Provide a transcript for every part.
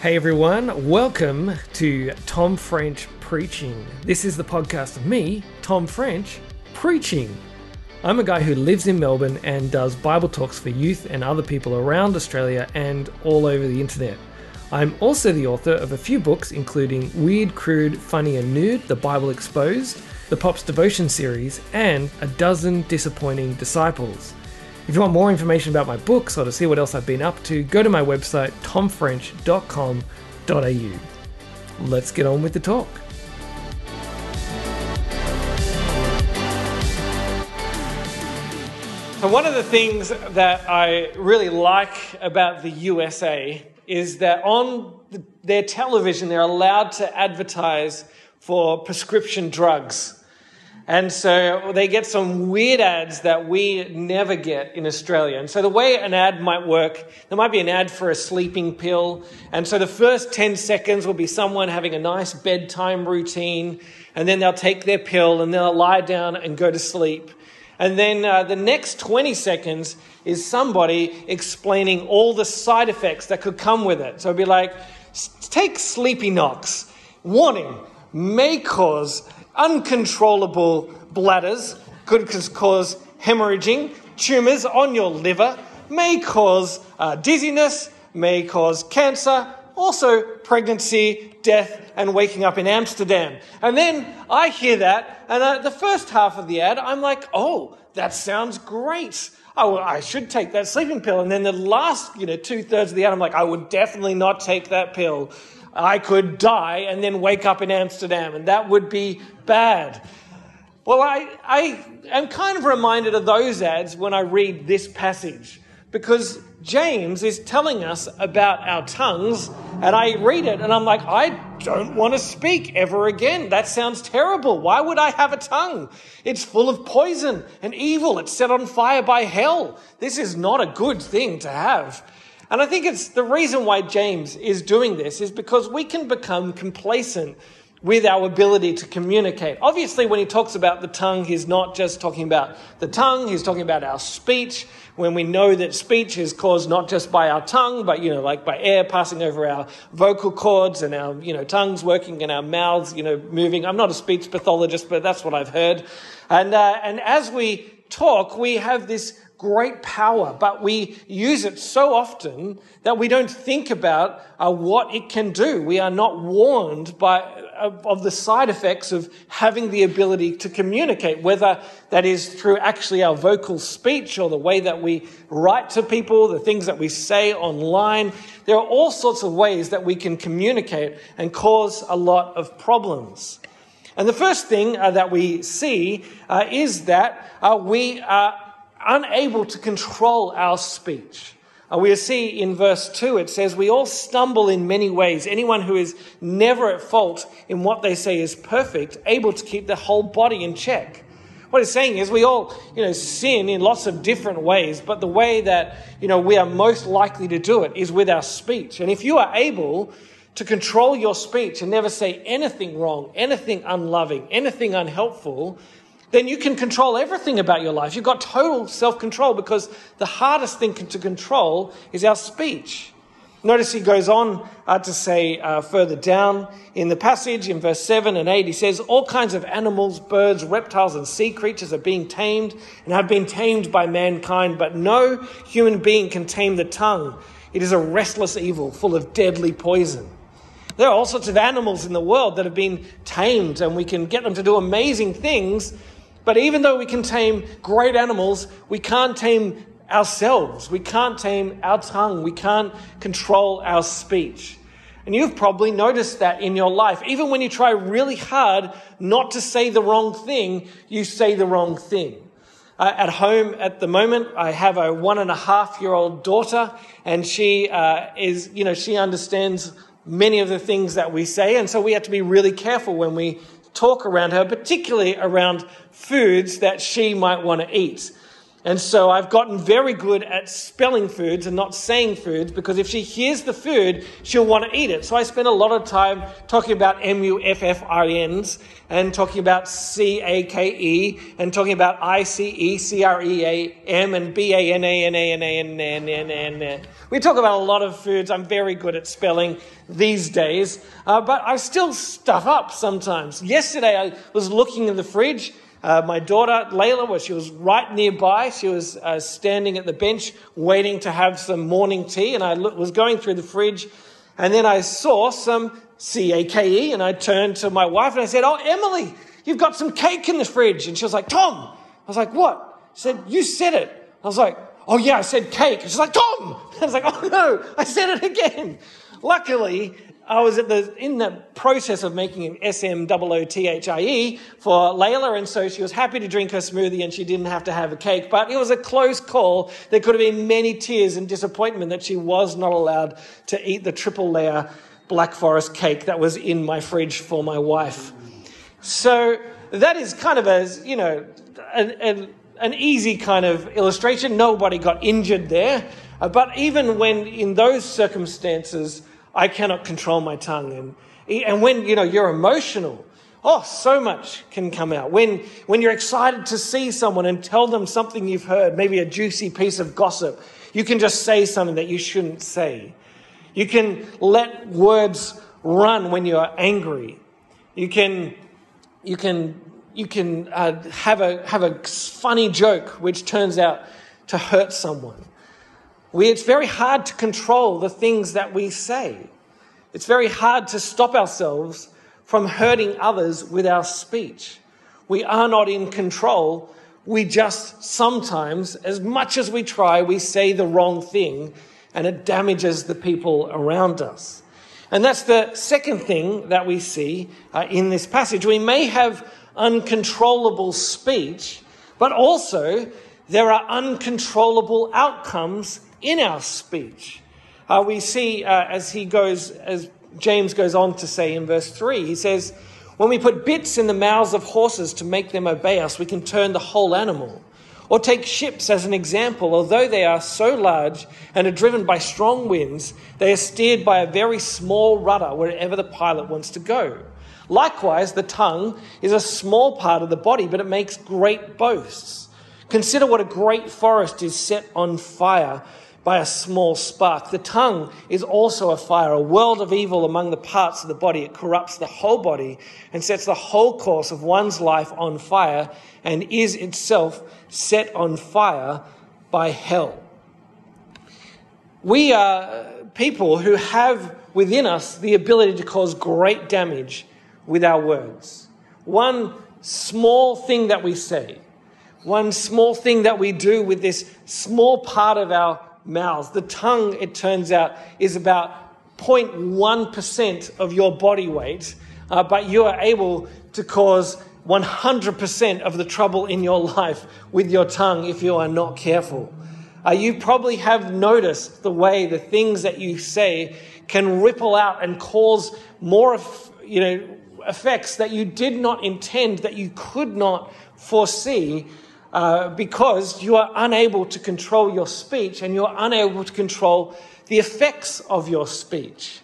Hey everyone, welcome to Tom French Preaching. This is the podcast of me, Tom French, preaching. I'm a guy who lives in Melbourne and does Bible talks for youth and other people around Australia and all over the internet. I'm also the author of a few books, including Weird, Crude, Funny, and Nude, The Bible Exposed, the Pops Devotion series, and A Dozen Disappointing Disciples. If you want more information about my books or to see what else I've been up to, go to my website, tomfrench.com.au. Let's get on with the talk. So, one of the things that I really like about the USA is that on their television, they're allowed to advertise for prescription drugs. And so they get some weird ads that we never get in Australia. And so the way an ad might work, there might be an ad for a sleeping pill. And so the first 10 seconds will be someone having a nice bedtime routine. And then they'll take their pill and they'll lie down and go to sleep. And then uh, the next 20 seconds is somebody explaining all the side effects that could come with it. So it'd be like, take Sleepy Knox. Warning, may cause uncontrollable bladders could cause hemorrhaging, tumours on your liver, may cause uh, dizziness, may cause cancer, also pregnancy, death, and waking up in Amsterdam. And then I hear that, and uh, the first half of the ad, I'm like, oh, that sounds great. Oh, well, I should take that sleeping pill. And then the last, you know, two thirds of the ad, I'm like, I would definitely not take that pill. I could die and then wake up in Amsterdam, and that would be bad. Well, I, I am kind of reminded of those ads when I read this passage because James is telling us about our tongues, and I read it and I'm like, I don't want to speak ever again. That sounds terrible. Why would I have a tongue? It's full of poison and evil. It's set on fire by hell. This is not a good thing to have. And I think it's the reason why James is doing this is because we can become complacent with our ability to communicate. Obviously, when he talks about the tongue, he's not just talking about the tongue, he's talking about our speech. When we know that speech is caused not just by our tongue, but, you know, like by air passing over our vocal cords and our, you know, tongues working and our mouths, you know, moving. I'm not a speech pathologist, but that's what I've heard. And, uh, and as we talk, we have this great power, but we use it so often that we don't think about uh, what it can do. We are not warned by, uh, of the side effects of having the ability to communicate, whether that is through actually our vocal speech or the way that we write to people, the things that we say online. There are all sorts of ways that we can communicate and cause a lot of problems. And the first thing uh, that we see uh, is that uh, we are unable to control our speech. Uh, we see in verse 2, it says, We all stumble in many ways. Anyone who is never at fault in what they say is perfect, able to keep the whole body in check. What it's saying is we all, you know, sin in lots of different ways, but the way that, you know, we are most likely to do it is with our speech. And if you are able to control your speech and never say anything wrong, anything unloving, anything unhelpful, then you can control everything about your life. You've got total self control because the hardest thing to control is our speech. Notice he goes on uh, to say uh, further down in the passage in verse 7 and 8, he says, All kinds of animals, birds, reptiles, and sea creatures are being tamed and have been tamed by mankind, but no human being can tame the tongue. It is a restless evil full of deadly poison. There are all sorts of animals in the world that have been tamed, and we can get them to do amazing things, but even though we can tame great animals, we can't tame ourselves. We can't tame our tongue. We can't control our speech. And you've probably noticed that in your life. Even when you try really hard not to say the wrong thing, you say the wrong thing. Uh, at home at the moment, I have a one and a half year old daughter, and she uh, is, you know, she understands many of the things that we say, and so we have to be really careful when we talk around her, particularly around foods that she might want to eat. And so I've gotten very good at spelling foods and not saying foods because if she hears the food, she'll want to eat it. So I spend a lot of time talking about M U F F I N's and talking about C A K E and talking about I C E C R E A M and B A N A N A N A N N N N N. We talk about a lot of foods. I'm very good at spelling these days, uh, but I still stuff up sometimes. Yesterday I was looking in the fridge uh, my daughter, Layla, she was right nearby. She was uh, standing at the bench waiting to have some morning tea. And I was going through the fridge. And then I saw some C A K E. And I turned to my wife and I said, Oh, Emily, you've got some cake in the fridge. And she was like, Tom. I was like, What? She said, You said it. I was like, Oh, yeah, I said cake. She's like, Tom. I was like, Oh, no, I said it again. Luckily, I was the, in the process of making an S-M-O-O-T-H-I-E for Layla, and so she was happy to drink her smoothie and she didn't have to have a cake. But it was a close call. There could have been many tears and disappointment that she was not allowed to eat the triple layer Black Forest cake that was in my fridge for my wife. So that is kind of a, you know, an, an, an easy kind of illustration. Nobody got injured there. Uh, but even when in those circumstances, I cannot control my tongue. And, and when, you know, you're emotional, oh, so much can come out. When, when you're excited to see someone and tell them something you've heard, maybe a juicy piece of gossip, you can just say something that you shouldn't say. You can let words run when you're angry. You can, you can, you can uh, have, a, have a funny joke which turns out to hurt someone. We, it's very hard to control the things that we say. It's very hard to stop ourselves from hurting others with our speech. We are not in control. We just sometimes, as much as we try, we say the wrong thing and it damages the people around us. And that's the second thing that we see uh, in this passage. We may have uncontrollable speech, but also there are uncontrollable outcomes in our speech. Uh, we see uh, as he goes, as James goes on to say in verse 3, he says, When we put bits in the mouths of horses to make them obey us, we can turn the whole animal. Or take ships as an example. Although they are so large and are driven by strong winds, they are steered by a very small rudder wherever the pilot wants to go. Likewise, the tongue is a small part of the body, but it makes great boasts. Consider what a great forest is set on fire by a small spark. The tongue is also a fire, a world of evil among the parts of the body. It corrupts the whole body and sets the whole course of one's life on fire and is itself set on fire by hell. We are people who have within us the ability to cause great damage with our words. One small thing that we say, one small thing that we do with this small part of our mouths. The tongue, it turns out, is about 0.1% of your body weight, uh, but you are able to cause 100% of the trouble in your life with your tongue if you are not careful. Uh, you probably have noticed the way the things that you say can ripple out and cause more, you know, effects that you did not intend, that you could not foresee uh, because you are unable to control your speech and you're unable to control the effects of your speech.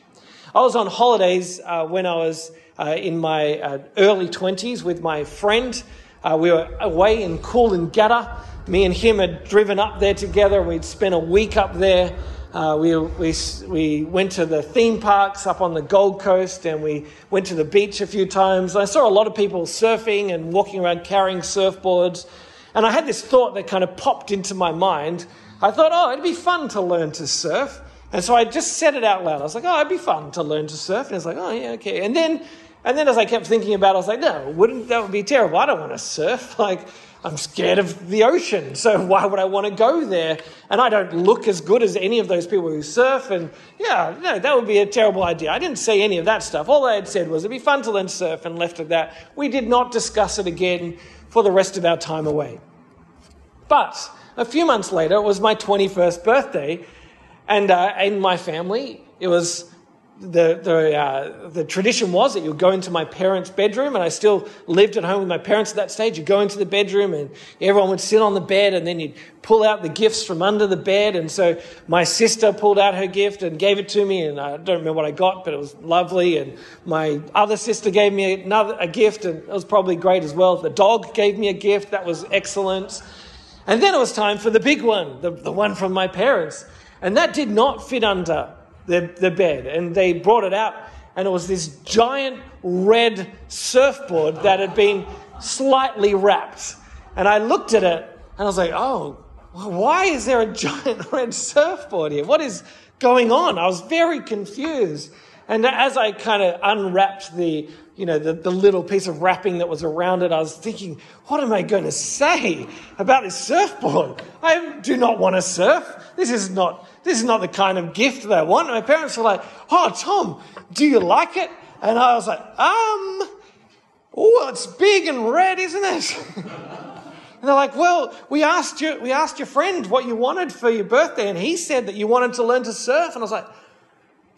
I was on holidays uh, when I was uh, in my uh, early 20s with my friend. Uh, we were away in Coolangatta. Me and him had driven up there together. We'd spent a week up there. Uh, we, we, we went to the theme parks up on the Gold Coast and we went to the beach a few times. I saw a lot of people surfing and walking around carrying surfboards. And I had this thought that kind of popped into my mind. I thought, oh, it'd be fun to learn to surf. And so I just said it out loud. I was like, oh, it'd be fun to learn to surf. And it's like, oh, yeah, okay. And then, and then as I kept thinking about it, I was like, no, wouldn't that would be terrible? I don't want to surf. Like, I'm scared of the ocean. So why would I want to go there? And I don't look as good as any of those people who surf. And yeah, no, that would be a terrible idea. I didn't say any of that stuff. All I had said was it'd be fun to learn surf and left it that. We did not discuss it again for the rest of our time away. But a few months later, it was my 21st birthday, and uh, in my family, it was the, the, uh, the tradition was that you would go into my parents' bedroom, and I still lived at home with my parents at that stage. You'd go into the bedroom, and everyone would sit on the bed, and then you'd pull out the gifts from under the bed. And so my sister pulled out her gift and gave it to me, and I don't remember what I got, but it was lovely. And my other sister gave me another a gift, and it was probably great as well. The dog gave me a gift, that was excellent. And then it was time for the big one, the, the one from my parents. And that did not fit under the, the bed. And they brought it out, and it was this giant red surfboard that had been slightly wrapped. And I looked at it, and I was like, oh, why is there a giant red surfboard here? What is going on? I was very confused. And as I kind of unwrapped the, you know, the, the little piece of wrapping that was around it, I was thinking, what am I going to say about this surfboard? I do not want to surf. This is not, this is not the kind of gift that I want. My parents were like, oh, Tom, do you like it? And I was like, um, oh, it's big and red, isn't it? And they're like, well, we asked you, we asked your friend what you wanted for your birthday, and he said that you wanted to learn to surf. And I was like,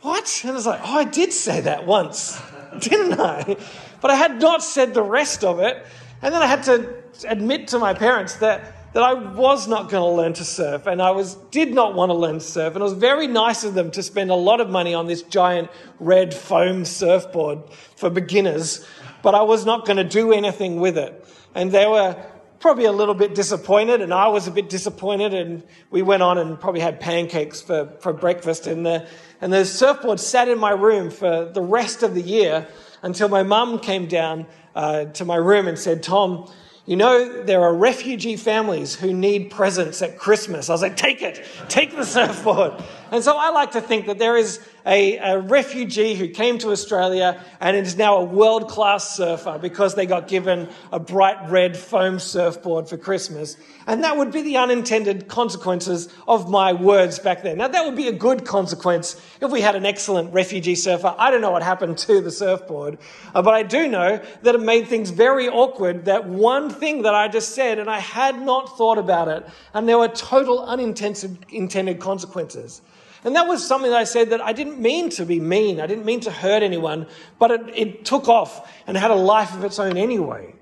what? And I was like, oh, I did say that once, didn't I? But I had not said the rest of it. And then I had to admit to my parents that that I was not going to learn to surf and I was, did not want to learn to surf. And it was very nice of them to spend a lot of money on this giant red foam surfboard for beginners, but I was not going to do anything with it. And they were probably a little bit disappointed and I was a bit disappointed and we went on and probably had pancakes for, for breakfast and the, and the surfboard sat in my room for the rest of the year until my mum came down uh, to my room and said, Tom, you know, there are refugee families who need presents at Christmas. I was like, take it, take the surfboard. And so I like to think that there is a, a refugee who came to Australia and is now a world class surfer because they got given a bright red foam surfboard for Christmas. And that would be the unintended consequences of my words back then. Now, that would be a good consequence if we had an excellent refugee surfer. I don't know what happened to the surfboard, uh, but I do know that it made things very awkward. That one thing that I just said, and I had not thought about it, and there were total unintended consequences. And that was something that I said that I didn't mean to be mean. I didn't mean to hurt anyone, but it, it took off and had a life of its own anyway.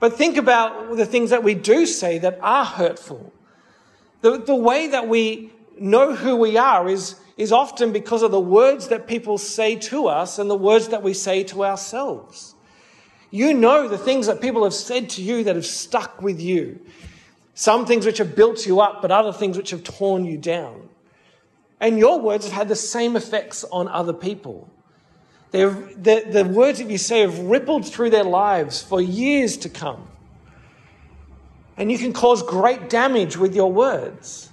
But think about the things that we do say that are hurtful. The, the way that we know who we are is, is often because of the words that people say to us and the words that we say to ourselves. You know the things that people have said to you that have stuck with you. Some things which have built you up, but other things which have torn you down. And your words have had the same effects on other people. The, the words that you say have rippled through their lives for years to come. And you can cause great damage with your words.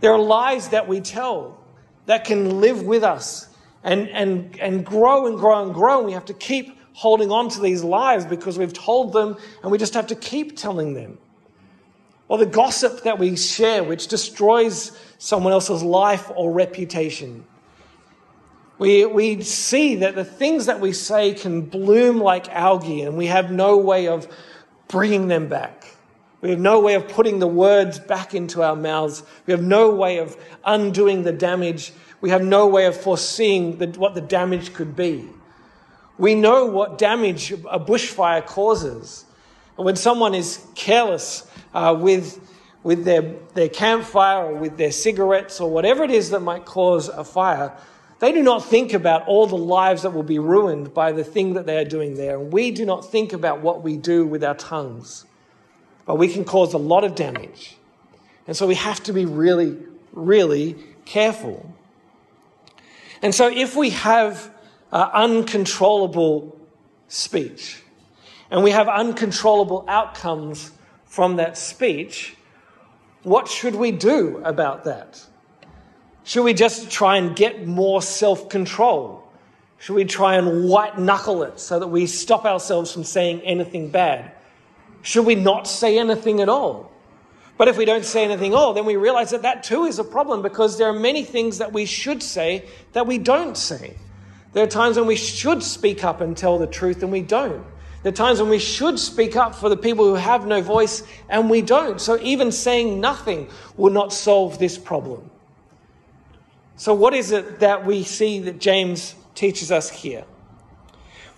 There are lies that we tell that can live with us and, and, and grow and grow and grow. And we have to keep holding on to these lies because we've told them and we just have to keep telling them. Or the gossip that we share, which destroys someone else's life or reputation. We, we see that the things that we say can bloom like algae, and we have no way of bringing them back. We have no way of putting the words back into our mouths. We have no way of undoing the damage. We have no way of foreseeing the, what the damage could be. We know what damage a bushfire causes. And When someone is careless uh, with with their, their campfire or with their cigarettes or whatever it is that might cause a fire, they do not think about all the lives that will be ruined by the thing that they are doing there. And we do not think about what we do with our tongues. But we can cause a lot of damage. And so we have to be really, really careful. And so if we have uh, uncontrollable speech and we have uncontrollable outcomes from that speech, what should we do about that? Should we just try and get more self control? Should we try and white knuckle it so that we stop ourselves from saying anything bad? Should we not say anything at all? But if we don't say anything at all, then we realize that that too is a problem because there are many things that we should say that we don't say. There are times when we should speak up and tell the truth and we don't. Are times when we should speak up for the people who have no voice and we don't. So even saying nothing will not solve this problem. So, what is it that we see that James teaches us here?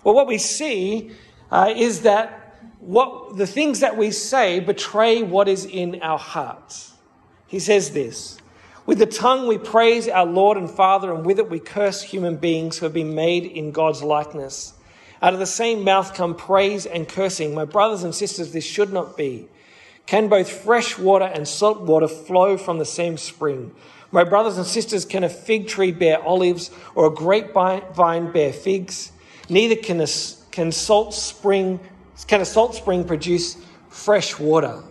Well, what we see uh, is that what the things that we say betray what is in our hearts. He says this With the tongue we praise our Lord and Father, and with it we curse human beings who have been made in God's likeness. Out of the same mouth come praise and cursing. My brothers and sisters, this should not be. Can both fresh water and salt water flow from the same spring? My brothers and sisters, can a fig tree bear olives or a grapevine bear figs? Neither can a, can salt spring can a salt spring produce fresh water.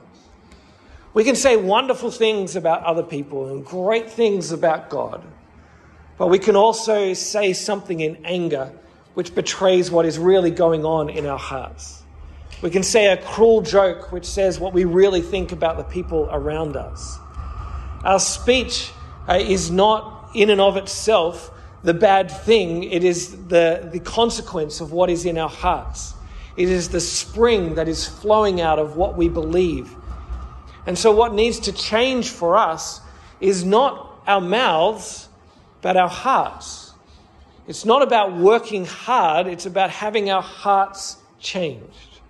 We can say wonderful things about other people and great things about God, but we can also say something in anger which betrays what is really going on in our hearts. We can say a cruel joke which says what we really think about the people around us. Our speech uh, is not in and of itself the bad thing, it is the, the consequence of what is in our hearts. It is the spring that is flowing out of what we believe. And so, what needs to change for us is not our mouths, but our hearts. It's not about working hard, it's about having our hearts changed.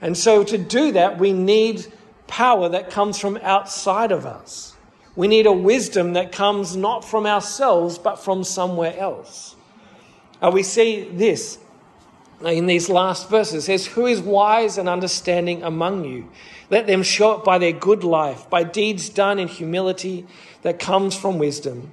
And so, to do that, we need power that comes from outside of us. We need a wisdom that comes not from ourselves, but from somewhere else. Uh, we see this in these last verses. It says, Who is wise and understanding among you? Let them show it by their good life, by deeds done in humility that comes from wisdom.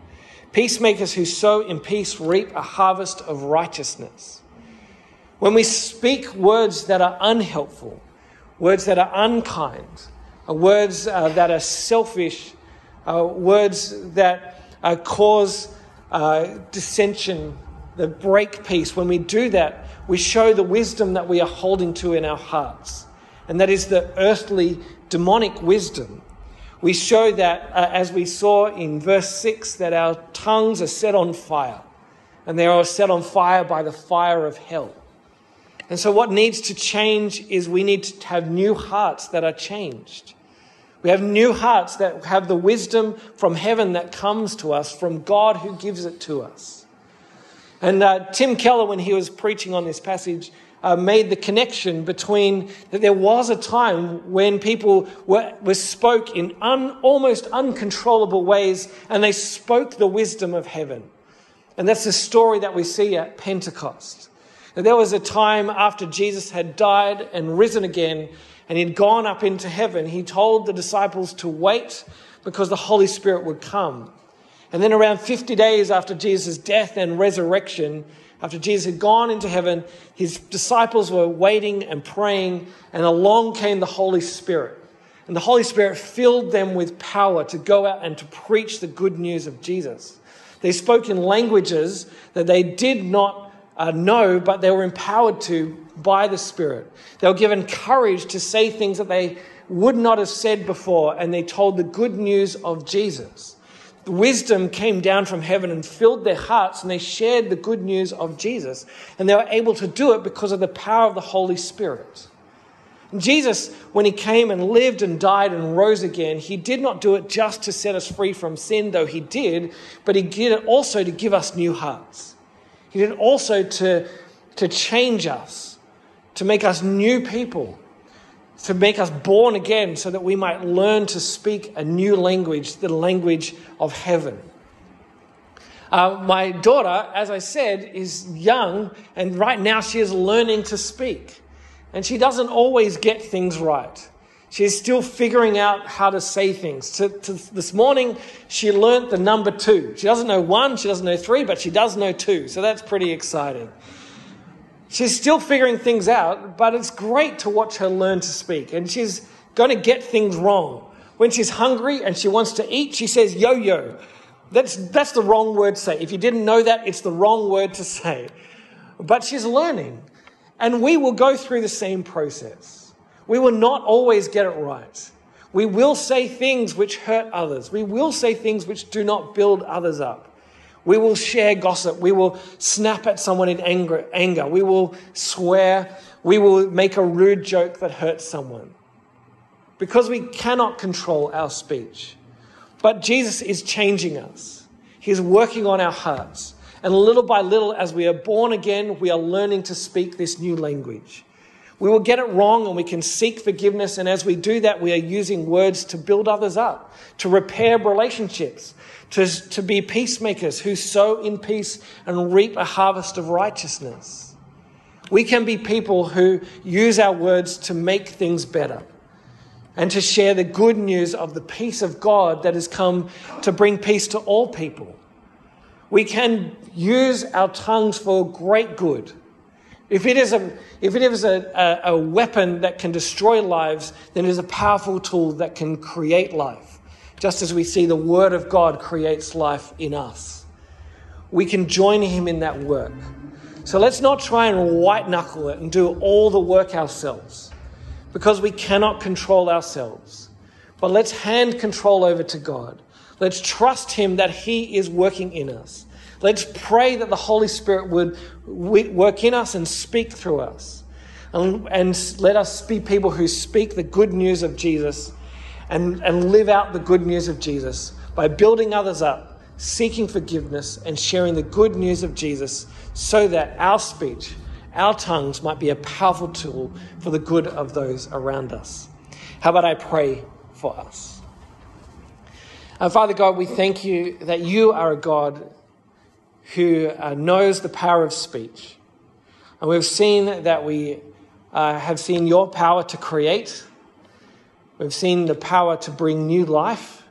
Peacemakers who sow in peace reap a harvest of righteousness. When we speak words that are unhelpful, words that are unkind, uh, words uh, that are selfish, uh, words that uh, cause uh, dissension, the break peace, when we do that, we show the wisdom that we are holding to in our hearts. And that is the earthly, demonic wisdom. We show that, uh, as we saw in verse 6, that our tongues are set on fire. And they are set on fire by the fire of hell. And so, what needs to change is we need to have new hearts that are changed. We have new hearts that have the wisdom from heaven that comes to us from God who gives it to us. And uh, Tim Keller, when he was preaching on this passage, uh, made the connection between that there was a time when people were, were spoke in un, almost uncontrollable ways and they spoke the wisdom of heaven. And that's the story that we see at Pentecost. That there was a time after Jesus had died and risen again and he'd gone up into heaven, he told the disciples to wait because the Holy Spirit would come. And then, around 50 days after Jesus' death and resurrection, after Jesus had gone into heaven, his disciples were waiting and praying, and along came the Holy Spirit. And the Holy Spirit filled them with power to go out and to preach the good news of Jesus. They spoke in languages that they did not uh, know, but they were empowered to by the Spirit. They were given courage to say things that they would not have said before, and they told the good news of Jesus. Wisdom came down from heaven and filled their hearts, and they shared the good news of Jesus. And they were able to do it because of the power of the Holy Spirit. Jesus, when he came and lived and died and rose again, he did not do it just to set us free from sin, though he did, but he did it also to give us new hearts. He did it also to, to change us to make us new people, to make us born again so that we might learn to speak a new language, the language of heaven. Uh, my daughter, as I said, is young, and right now she is learning to speak. And she doesn't always get things right. She's still figuring out how to say things. To, to, this morning, she learnt the number two. She doesn't know one, she doesn't know three, but she does know two. So that's pretty exciting. She's still figuring things out, but it's great to watch her learn to speak. And she's going to get things wrong. When she's hungry and she wants to eat, she says yo yo. That's, that's the wrong word to say. If you didn't know that, it's the wrong word to say. But she's learning. And we will go through the same process. We will not always get it right. We will say things which hurt others. We will say things which do not build others up. We will share gossip. We will snap at someone in anger. anger. We will swear. We will make a rude joke that hurts someone. Because we cannot control our speech. But Jesus is changing us. He's working on our hearts. And little by little, as we are born again, we are learning to speak this new language. We will get it wrong and we can seek forgiveness. And as we do that, we are using words to build others up, to repair relationships, to, to be peacemakers who sow in peace and reap a harvest of righteousness. We can be people who use our words to make things better and to share the good news of the peace of God that has come to bring peace to all people. We can use our tongues for great good if it is, a, if it is a, a, a weapon that can destroy lives, then it is a powerful tool that can create life, just as we see the Word of God creates life in us. We can join Him in that work. So let's not try and white knuckle it and do all the work ourselves because we cannot control ourselves. But let's hand control over to God. Let's trust Him that He is working in us. Let's pray that the Holy Spirit would work in us and speak through us. And, and let us be people who speak the good news of Jesus and, and live out the good news of Jesus by building others up, seeking forgiveness, and sharing the good news of Jesus so that our speech, our tongues might be a powerful tool for the good of those around us. How about I pray for us? And Father God, we thank you that you are a God who uh, knows the power of speech. And we've seen that we uh, have seen your power to create, we've seen the power to bring new life,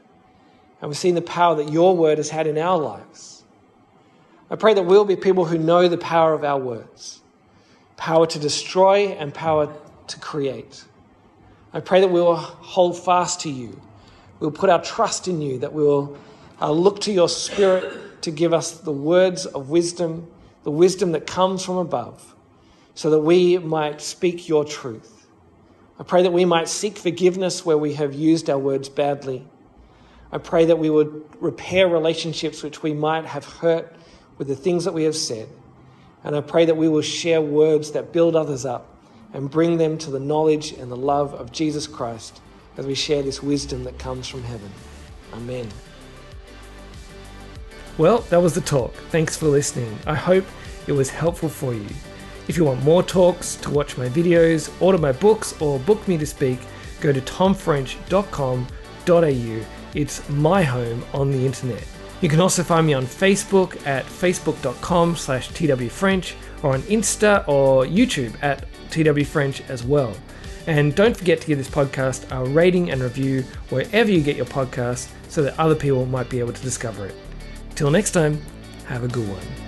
and we've seen the power that your word has had in our lives. I pray that we'll be people who know the power of our words power to destroy and power to create. I pray that we will hold fast to you. We'll put our trust in you, that we will uh, look to your spirit to give us the words of wisdom, the wisdom that comes from above, so that we might speak your truth. I pray that we might seek forgiveness where we have used our words badly. I pray that we would repair relationships which we might have hurt with the things that we have said. And I pray that we will share words that build others up and bring them to the knowledge and the love of Jesus Christ as we share this wisdom that comes from heaven. Amen. Well, that was the talk. Thanks for listening. I hope it was helpful for you. If you want more talks, to watch my videos, order my books, or book me to speak, go to tomfrench.com.au. It's my home on the internet. You can also find me on Facebook at facebook.com slash twfrench or on Insta or YouTube at twfrench as well. And don't forget to give this podcast a rating and review wherever you get your podcast so that other people might be able to discover it. Till next time, have a good one.